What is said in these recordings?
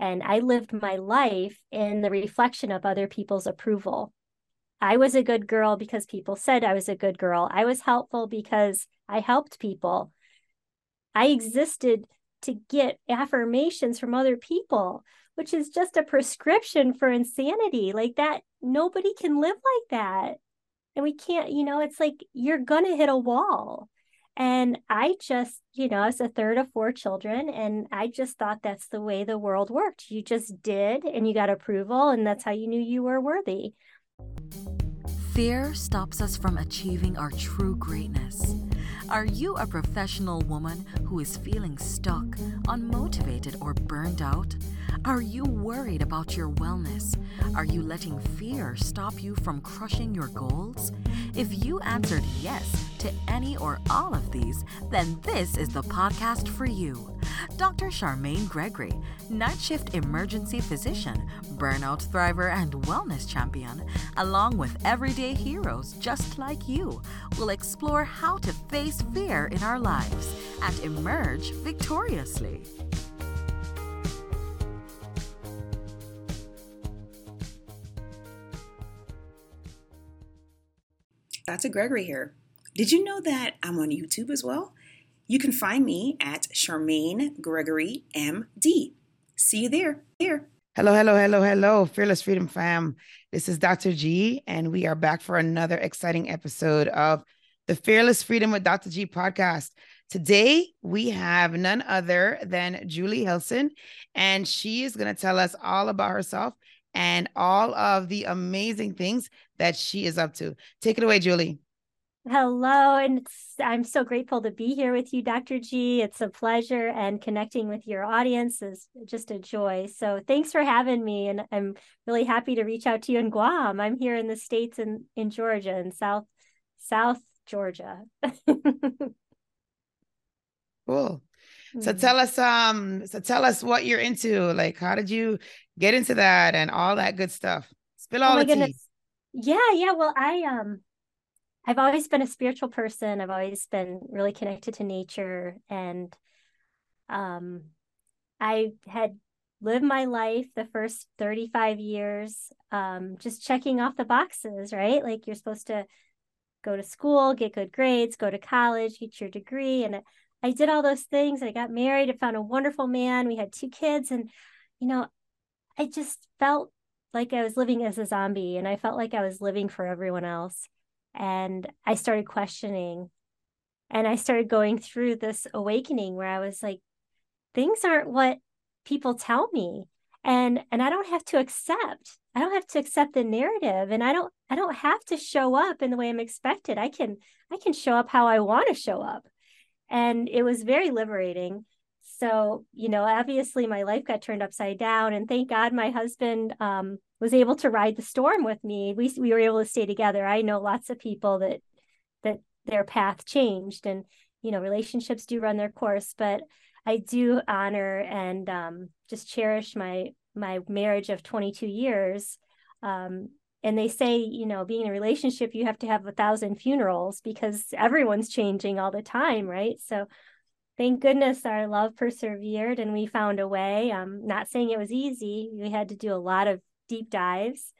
And I lived my life in the reflection of other people's approval. I was a good girl because people said I was a good girl. I was helpful because I helped people. I existed to get affirmations from other people, which is just a prescription for insanity. Like that, nobody can live like that. And we can't, you know, it's like you're going to hit a wall. And I just, you know, as a third of four children, and I just thought that's the way the world worked. You just did, and you got approval, and that's how you knew you were worthy. Fear stops us from achieving our true greatness. Are you a professional woman who is feeling stuck, unmotivated, or burned out? Are you worried about your wellness? Are you letting fear stop you from crushing your goals? If you answered yes to any or all of these, then this is the podcast for you. Dr. Charmaine Gregory, night shift emergency physician, burnout thriver, and wellness champion, along with everyday heroes just like you, will explore how to face fear in our lives and emerge victoriously. Dr. Gregory here. Did you know that I'm on YouTube as well? You can find me at Charmaine Gregory MD. See you there. Here. Hello, hello, hello, hello, Fearless Freedom fam. This is Dr. G, and we are back for another exciting episode of the Fearless Freedom with Dr. G podcast. Today, we have none other than Julie Hilsen, and she is going to tell us all about herself and all of the amazing things that she is up to. Take it away, Julie. Hello, and I'm so grateful to be here with you, Dr. G. It's a pleasure, and connecting with your audience is just a joy. So, thanks for having me, and I'm really happy to reach out to you in Guam. I'm here in the states in in Georgia, in South South Georgia. cool. So tell us um so tell us what you're into. Like how did you get into that and all that good stuff? Spill all oh the goodness. tea. Yeah, yeah. Well, I um I've always been a spiritual person. I've always been really connected to nature and um I had lived my life the first 35 years um just checking off the boxes, right? Like you're supposed to go to school, get good grades, go to college, get your degree and I did all those things. I got married. I found a wonderful man. We had two kids. And, you know, I just felt like I was living as a zombie and I felt like I was living for everyone else. And I started questioning and I started going through this awakening where I was like, things aren't what people tell me. And and I don't have to accept. I don't have to accept the narrative and I don't I don't have to show up in the way I'm expected. I can I can show up how I want to show up and it was very liberating. So you know obviously my life got turned upside down and thank god my husband um, was able to ride the storm with me. We, we were able to stay together. I know lots of people that that their path changed and you know relationships do run their course but i do honor and um, just cherish my my marriage of 22 years um, and they say you know being in a relationship you have to have a thousand funerals because everyone's changing all the time right? So thank goodness our love persevered and we found a way. Um not saying it was easy. We had to do a lot of deep dives.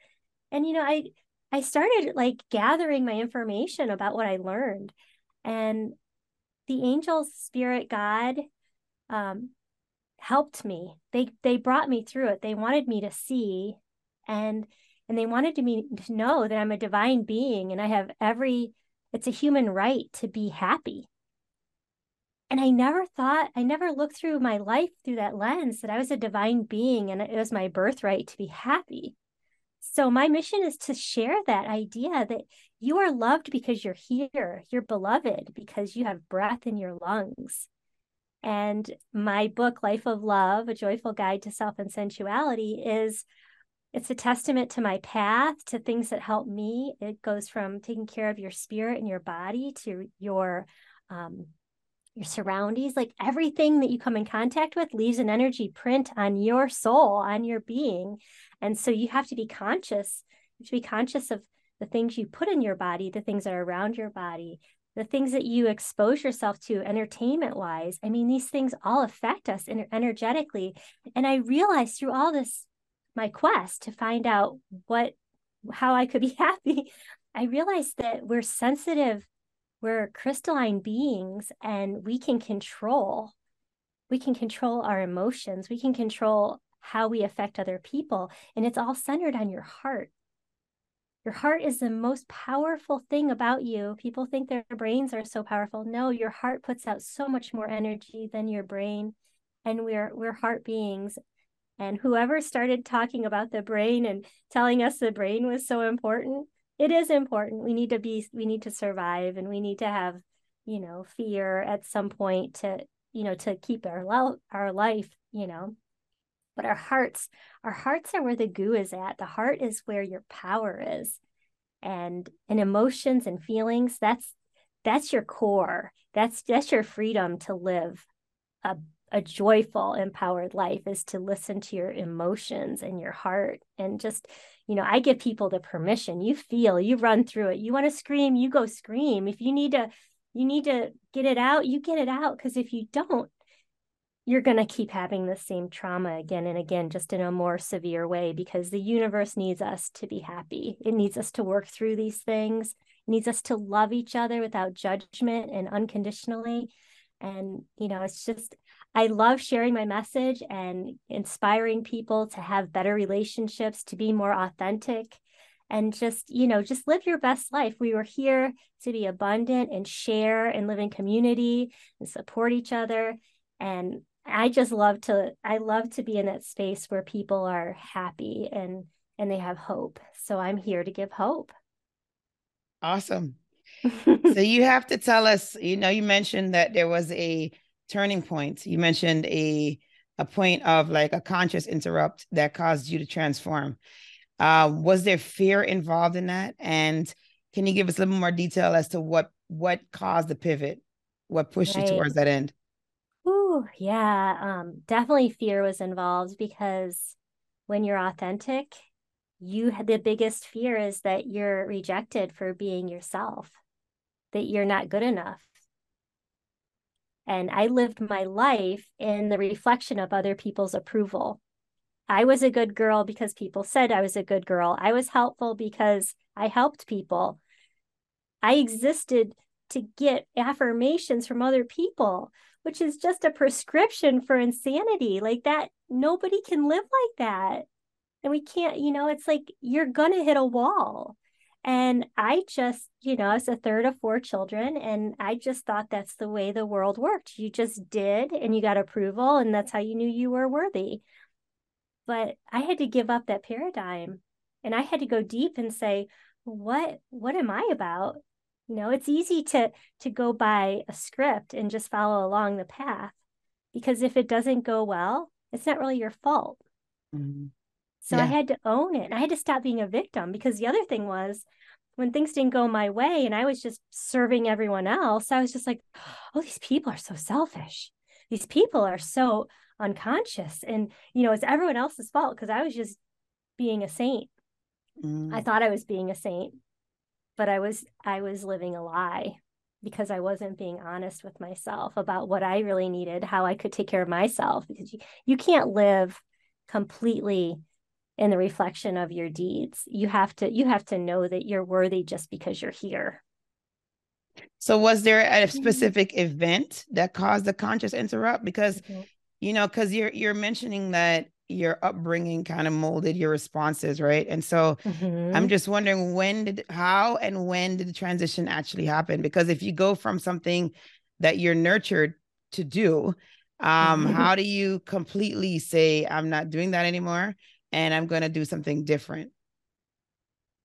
And you know i i started like gathering my information about what i learned. And the angels spirit god um helped me. They they brought me through it. They wanted me to see. And and they wanted to me to know that I'm a divine being and I have every it's a human right to be happy. And I never thought, I never looked through my life through that lens that I was a divine being and it was my birthright to be happy. So my mission is to share that idea that you are loved because you're here, you're beloved because you have breath in your lungs. And my book, Life of Love, A Joyful Guide to Self and Sensuality, is it's a testament to my path to things that help me. It goes from taking care of your spirit and your body to your um, your surroundings. Like everything that you come in contact with leaves an energy print on your soul on your being. And so you have to be conscious you have to be conscious of the things you put in your body the things that are around your body the things that you expose yourself to entertainment wise i mean these things all affect us energetically. And i realized through all this my quest to find out what how i could be happy i realized that we're sensitive we're crystalline beings and we can control we can control our emotions we can control how we affect other people and it's all centered on your heart your heart is the most powerful thing about you. People think their brains are so powerful. No, your heart puts out so much more energy than your brain. And we're we're heart beings. And whoever started talking about the brain and telling us the brain was so important, it is important. We need to be we need to survive and we need to have, you know, fear at some point to, you know, to keep our lo- our life, you know. But our hearts our hearts are where the goo is at. The heart is where your power is. And and emotions and feelings that's that's your core. That's that's your freedom to live a a joyful empowered life is to listen to your emotions and your heart and just you know i give people the permission you feel you run through it you want to scream you go scream if you need to you need to get it out you get it out because if you don't you're going to keep having the same trauma again and again, just in a more severe way, because the universe needs us to be happy. It needs us to work through these things, it needs us to love each other without judgment and unconditionally. And, you know, it's just, I love sharing my message and inspiring people to have better relationships, to be more authentic and just you know just live your best life we were here to be abundant and share and live in community and support each other and I just love to I love to be in that space where people are happy and and they have hope. So I'm here to give hope. Awesome. so you have to tell us, you know, you mentioned that there was a turning point. You mentioned a a point of like a conscious interrupt that caused you to transform. Uh, was there fear involved in that? And can you give us a little more detail as to what what caused the pivot? What pushed right. you towards that end? Ooh, yeah, um, definitely fear was involved because when you're authentic, you the biggest fear is that you're rejected for being yourself, that you're not good enough. And I lived my life in the reflection of other people's approval. I was a good girl because people said I was a good girl. I was helpful because I helped people. I existed to get affirmations from other people which is just a prescription for insanity. Like that, nobody can live like that. And we can't, you know, it's like you're going to hit a wall. And I just, you know, as a third of four children, and I just thought that's the way the world worked. You just did, and you got approval, and that's how you knew you were worthy. But I had to give up that paradigm, and I had to go deep and say, what what am I about? you know it's easy to to go by a script and just follow along the path because if it doesn't go well it's not really your fault mm-hmm. So yeah. i had to own it i had to stop being a victim because the other thing was when things didn't go my way and i was just serving everyone else i was just like oh these people are so selfish these people are so unconscious and you know it's everyone else's fault because i was just being a saint mm. i thought i was being a saint but I was I was living a lie because I wasn't being honest with myself about what I really needed, how I could take care of myself because you, you can't live completely in the reflection of your deeds. You have to you have to know that you're worthy just because you're here. So was there a mm-hmm. specific event that caused the conscious interrupt because mm-hmm. you know cuz you're you're mentioning that your upbringing kind of molded your responses, right? And so mm-hmm. I'm just wondering when did how and when did the transition actually happen? Because if you go from something that you're nurtured to do, um, mm-hmm. how do you completely say, I'm not doing that anymore and I'm going to do something different?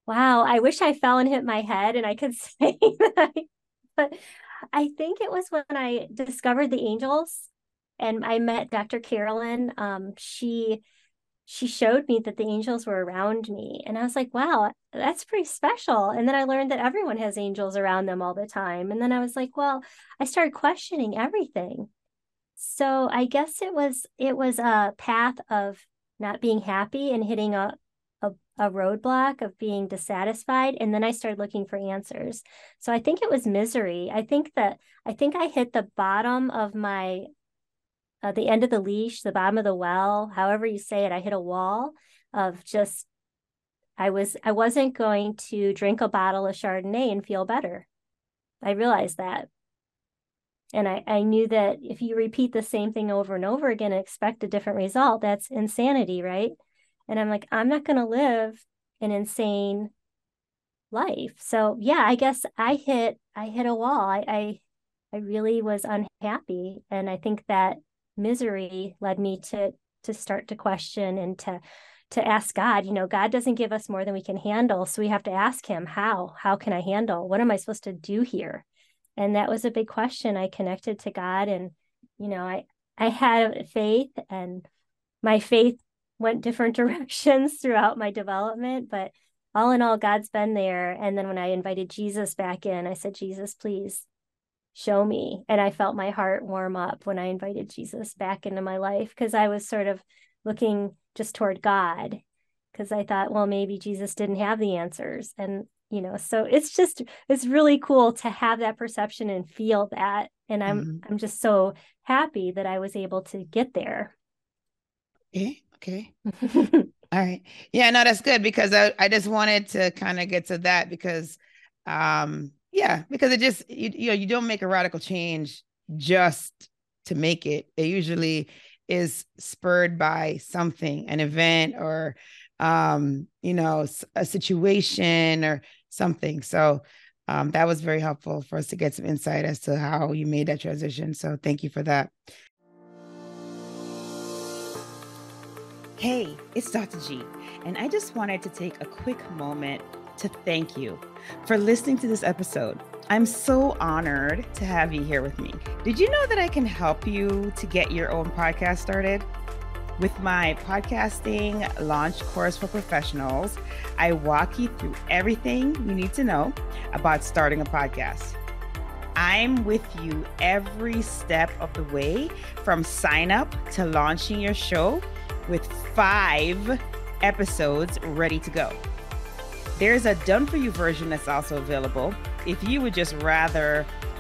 Wow, I wish I fell and hit my head and I could say that. But I think it was when I discovered the angels and I met Dr. Carolyn. Um, she she showed me that the angels were around me, and I was like, "Wow, that's pretty special." And then I learned that everyone has angels around them all the time. And then I was like, "Well," I started questioning everything. So I guess it was it was a path of not being happy and hitting a a, a roadblock of being dissatisfied and then i started looking for answers. So i think it was misery. I think that i think i hit the bottom of my uh, the end of the leash the bottom of the well however you say it i hit a wall of just i was i wasn't going to drink a bottle of chardonnay and feel better. I realized that and I, I knew that if you repeat the same thing over and over again and expect a different result that's insanity right? And i'm like i'm not going to live an insane life. So yeah i guess i hit i hit a wall. I, I i really was unhappy. And i think that misery led me to to start to question and to to ask god you know god doesn't give us more than we can handle so we have to ask him how? How can i handle? What am i supposed to do here and that was a big question i connected to god and you know i i had faith and my faith went different directions throughout my development, but all in all, God's been there. And then when I invited Jesus back in, I said, Jesus, please show me. And I felt my heart warm up when I invited Jesus back into my life because I was sort of looking just toward God because I thought, well, maybe Jesus didn't have the answers. And, you know, so it's just, it's really cool to have that perception and feel that. And I'm, mm-hmm. I'm just so happy that I was able to get there. okay Okay. All right. Yeah, no, that's good because I, I just wanted to kind of get to that because um yeah, because it just you, you know, you don't make a radical change just to make it. It usually is spurred by something, an event or um, you know, a situation or something. So um, that was very helpful for us to get some insight as to how you made that transition. So thank you for that. Hey, it's Dr. G, and I just wanted to take a quick moment to thank you for listening to this episode. I'm so honored to have you here with me. Did you know that I can help you to get your own podcast started? With my podcasting launch course for professionals, I walk you through everything you need to know about starting a podcast. I'm with you every step of the way from sign up to launching your show with five episodes ready to go. There's a done for you version that's also available. If you would just rather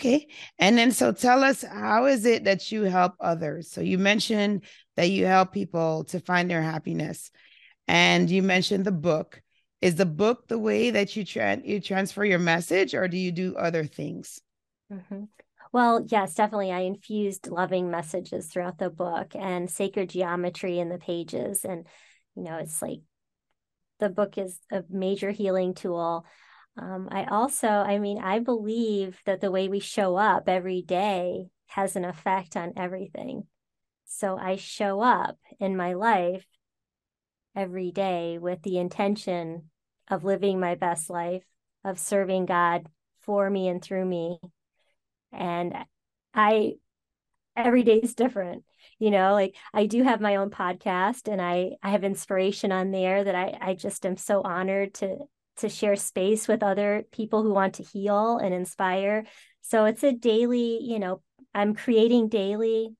Okay. And then so tell us how is it that you help others? So you mentioned that you help people to find their happiness. And you mentioned the book. Is the book the way that you tra- you transfer your message or do you do other things? Mm-hmm. Well, yes, definitely. I infused loving messages throughout the book and sacred geometry in the pages. And, you know, it's like the book is a major healing tool. Um, I also, I mean, I believe that the way we show up every day has an effect on everything. So I show up in my life every day with the intention of living my best life, of serving God for me and through me and i every day is different you know like i do have my own podcast and i i have inspiration on there that i i just am so honored to to share space with other people who want to heal and inspire. So it's a daily you know i'm creating daily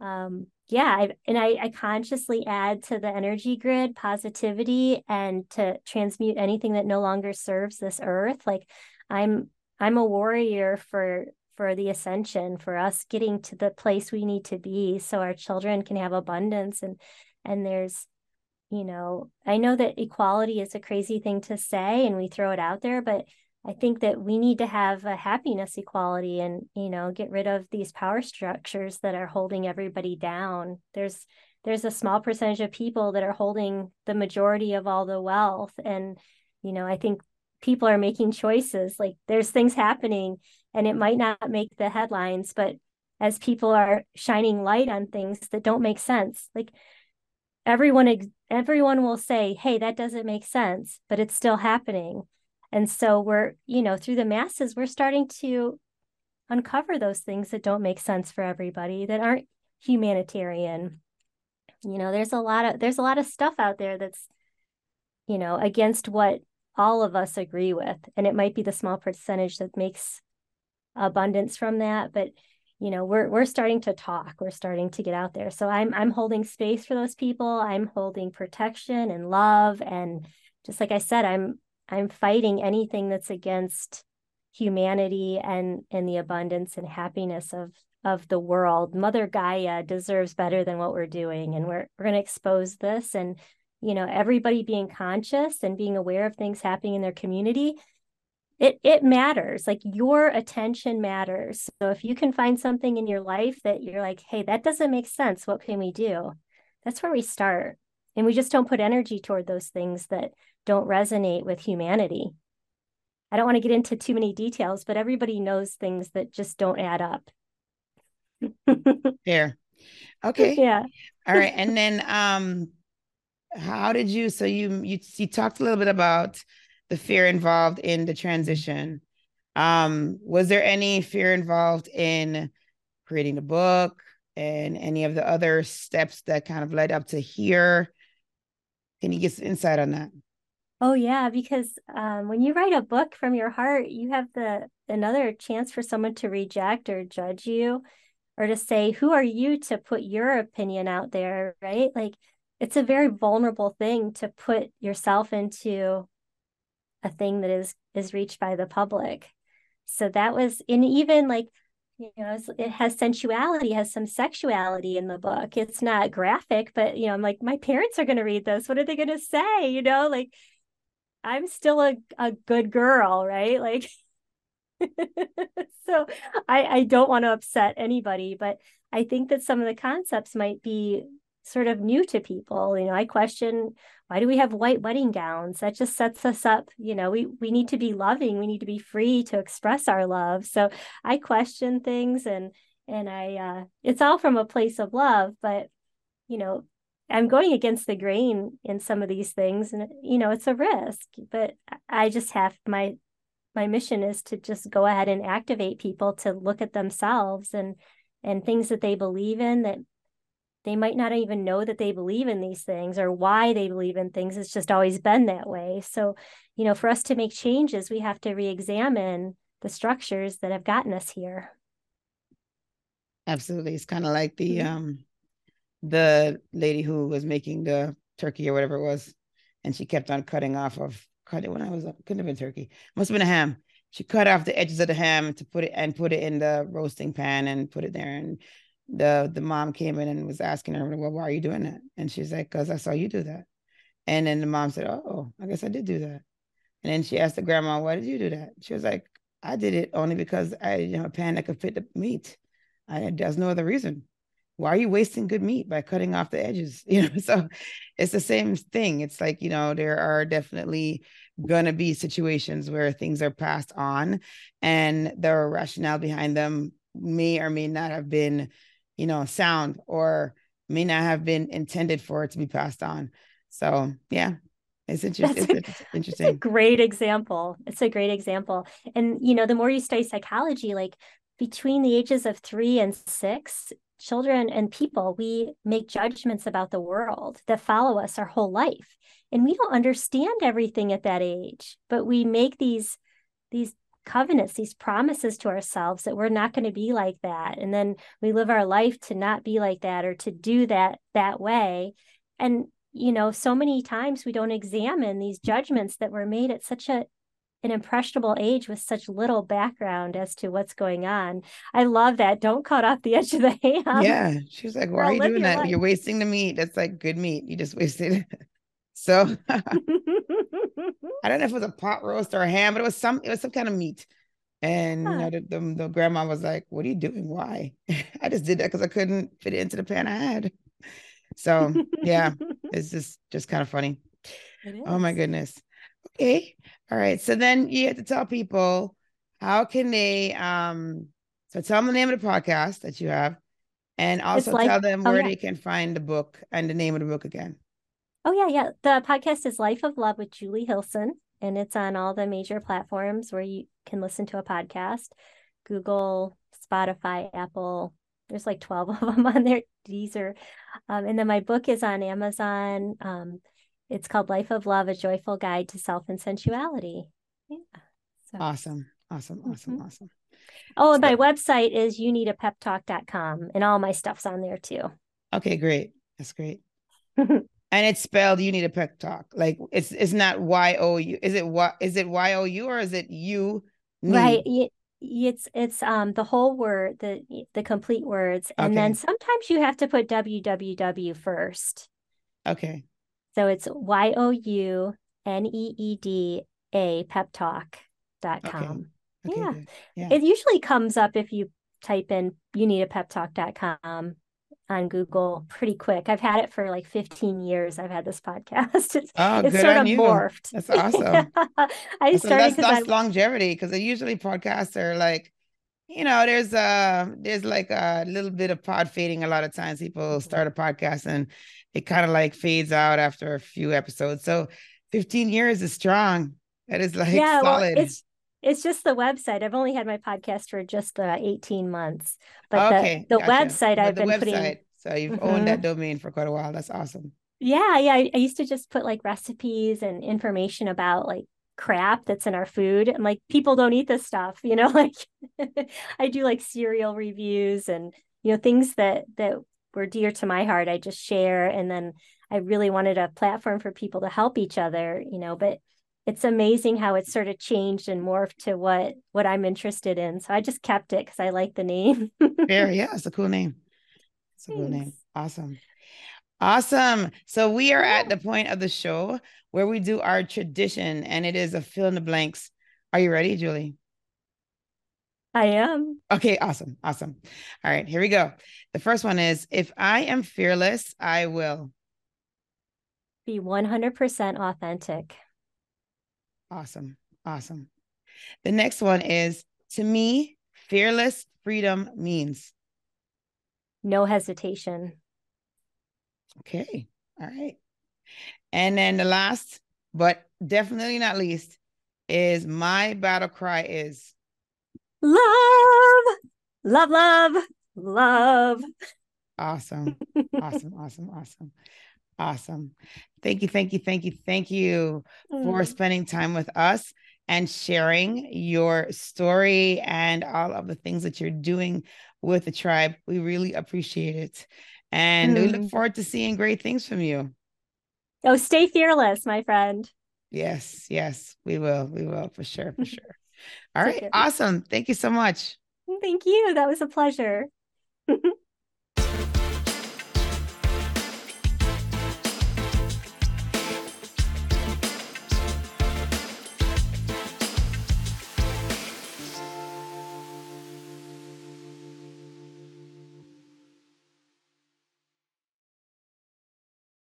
um yeah I, and I, I consciously add to the energy grid positivity and to transmute anything that no longer serves this earth. Like i'm i'm a warrior for for the ascension, for us getting to the place we need to be so our children can have abundance and and there's you know, I know that equality is a crazy thing to say and we throw it out there, but I think that we need to have a happiness equality and, you know, get rid of these power structures that are holding everybody down. There's there's a small percentage of people that are holding the majority of all the wealth and you know, I think people are making choices like there's things happening and it might not make the headlines but as people are shining light on things that don't make sense like everyone everyone will say hey that doesn't make sense but it's still happening. And so we're you know through the masses we're starting to uncover those things that don't make sense for everybody that aren't humanitarian. You know there's a lot of there's a lot of stuff out there that's you know against what all of us agree with. And it might be the small percentage that makes abundance from that but you know we're we're starting to talk we're starting to get out there. So i'm i'm holding space for those people. I'm holding protection and love. And just like i said i'm i'm fighting anything that's against humanity and and the abundance and happiness of of the world. Mother gaia deserves better than what we're doing and we're we're going to expose this. And you know everybody being conscious and being aware of things happening in their community it it matters like your attention matters so if you can find something in your life that you're like hey that doesn't make sense what can we do that's where we start and we just don't put energy toward those things that don't resonate with humanity i don't want to get into too many details but everybody knows things that just don't add up Fair. Okay. Yeah. All right. And then um how did you so you you you talked a little bit about the fear involved in the transition. Um, was there any fear involved in creating the book and any of the other steps that kind of led up to here? Can you get some insight on that? Oh yeah, because um, when you write a book from your heart, you have the another chance for someone to reject or judge you, or to say, "Who are you to put your opinion out there?" Right? Like it's a very vulnerable thing to put yourself into a thing that is is reached by the public. So that was in even like you know it has sensuality has some sexuality in the book. It's not graphic but you know i'm like my parents are going to read this. What are they going to say? You know like i'm still a, a good girl right? Like so i i don't want to upset anybody but i think that some of the concepts might be sort of new to people. You know, I question why do we have white wedding gowns? That just sets us up. You know, we we need to be loving. We need to be free to express our love. So I question things, and and I uh, it's all from a place of love. But you know, I'm going against the grain in some of these things, and you know, it's a risk. But I just have my my mission is to just go ahead and activate people to look at themselves and and things that they believe in that they might not even know that they believe in these things or why they believe in things it's just always been that way. So you know for us to make changes we have to re-examine the structures that have gotten us here. Absolutely. It's kind of like the mm-hmm. um the lady who was making the turkey or whatever it was and she kept on cutting off of cut it when i was couldn't have been turkey. Must have been a ham. She cut off the edges of the ham to put it and put it in the roasting pan and put it there and the the mom came in and was asking her, "Well, why are you doing that?" And she's like, "Cause I saw you do that." And then the mom said, "Oh, I guess I did do that." And then she asked the grandma, "Why did you do that?" She was like, "I did it only because I you know a pan that could fit the meat. I there's no other reason. Why are you wasting good meat by cutting off the edges? You know, so it's the same thing. It's like you know there are definitely gonna be situations where things are passed on, and the rationale behind them may or may not have been you know, sound or may not have been intended for it to be passed on. So yeah, it's, inter- it's, it's interesting. It's a great example. It's a great example. And you know, the more you study psychology, like between the ages of three and six, children and people, we make judgments about the world that follow us our whole life. And we don't understand everything at that age, but we make these these covenants, these promises to ourselves that we're not going to be like that. And then we live our life to not be like that or to do that that way. And, you know, so many times we don't examine these judgments that were made at such a an impressionable age with such little background as to what's going on. I love that. Don't cut off the edge of the ham. Yeah. She was like, Why are you doing that? Life. You're wasting the meat. That's like good meat. You just wasted it. So I don't know if it was a pot roast or a ham, but it was some it was some kind of meat. And huh. you know, the, the, the, grandma was like, What are you doing? Why? I just did that because I couldn't fit it into the pan I had. So yeah, it's just just kind of funny. Oh my goodness. Okay. All right. So then you have to tell people how can they um So tell them the name of the podcast that you have, and also Life- tell them oh, where yeah. they can find the book and the name of the book again. Oh yeah, yeah. The podcast is Life of Love with Julie Hilsen, and it's on all the major platforms where you can listen to a podcast. Google, Spotify, Apple. There's like 12 of them on there. Deezer. Um, and then my book is on Amazon. Um, it's called Life of Love, A Joyful Guide to Self and Sensuality. Yeah. So, Awesome, awesome, awesome, Mhm. awesome. oh, and So- my website is you need a pep talk.com and all my stuff's on there too. Okay, great. That's great. and it's spelled you need a pep talk. Like it's it's not Y O U. Is it what is it Y O U or is it you need? Right. It's it's um the whole word, the the complete words. And then sometimes you have to put www first. Okay. So it's Y O U N E E D A peptalk.com. Okay. Yeah. good. Yeah. It usually comes up if you type in you need a pep talk.com on Google pretty quick. I've had it for like 15 years. I've had this podcast. It's oh, it's sort of you. morphed. That's awesome. I So started that's that's longevity because usually podcasts are like, you know, there's uh there's like a little bit of pod fading. A lot of times people start a podcast and it kind of like fades out after a few episodes. So 15 years is strong. That is like yeah, well, solid. it's it's just the website. I've only had my podcast for just uh, 18 months, but okay, the the gotcha. website But I've the been website. putting. So you've Mhm. owned that domain for quite a while. That's awesome. Yeah, yeah. I, I used to just put like recipes and information about like crap that's in our food. And like people don't eat this stuff, you know, like I do like cereal reviews and you know things that that were dear to my heart. I just share and then I really wanted a platform for people to help each other, you know, but it's amazing how it's sort of changed and morphed to what what I'm interested in. So I just kept it because I like the name. Fair, yeah, it's a cool name. It's a cool name. Awesome. Awesome. So we are at the point of the show where we do our tradition and it is a fill in the blanks. Are you ready, Julie? I am. Okay, awesome. Awesome. All right, here we go. The first one is if I am fearless, I will. Be 100% authentic. Awesome. Awesome. The next one is to me, fearless freedom means. No hesitation. Okay. All right. And then the last, but definitely not least, is my battle cry is Love, love, love, love. awesome. Awesome. Awesome. Awesome. Awesome. Thank you. Thank you. Thank you. Thank you for Mm. spending time with us and sharing your story and all of the things that you're doing with the tribe. We really appreciate it. And we look Mm. forward to seeing great things from you. Oh, stay fearless, my friend. Yes, yes, we will. We will for sure, for sure. All right, awesome. Thank you so much. Thank you. That was a pleasure.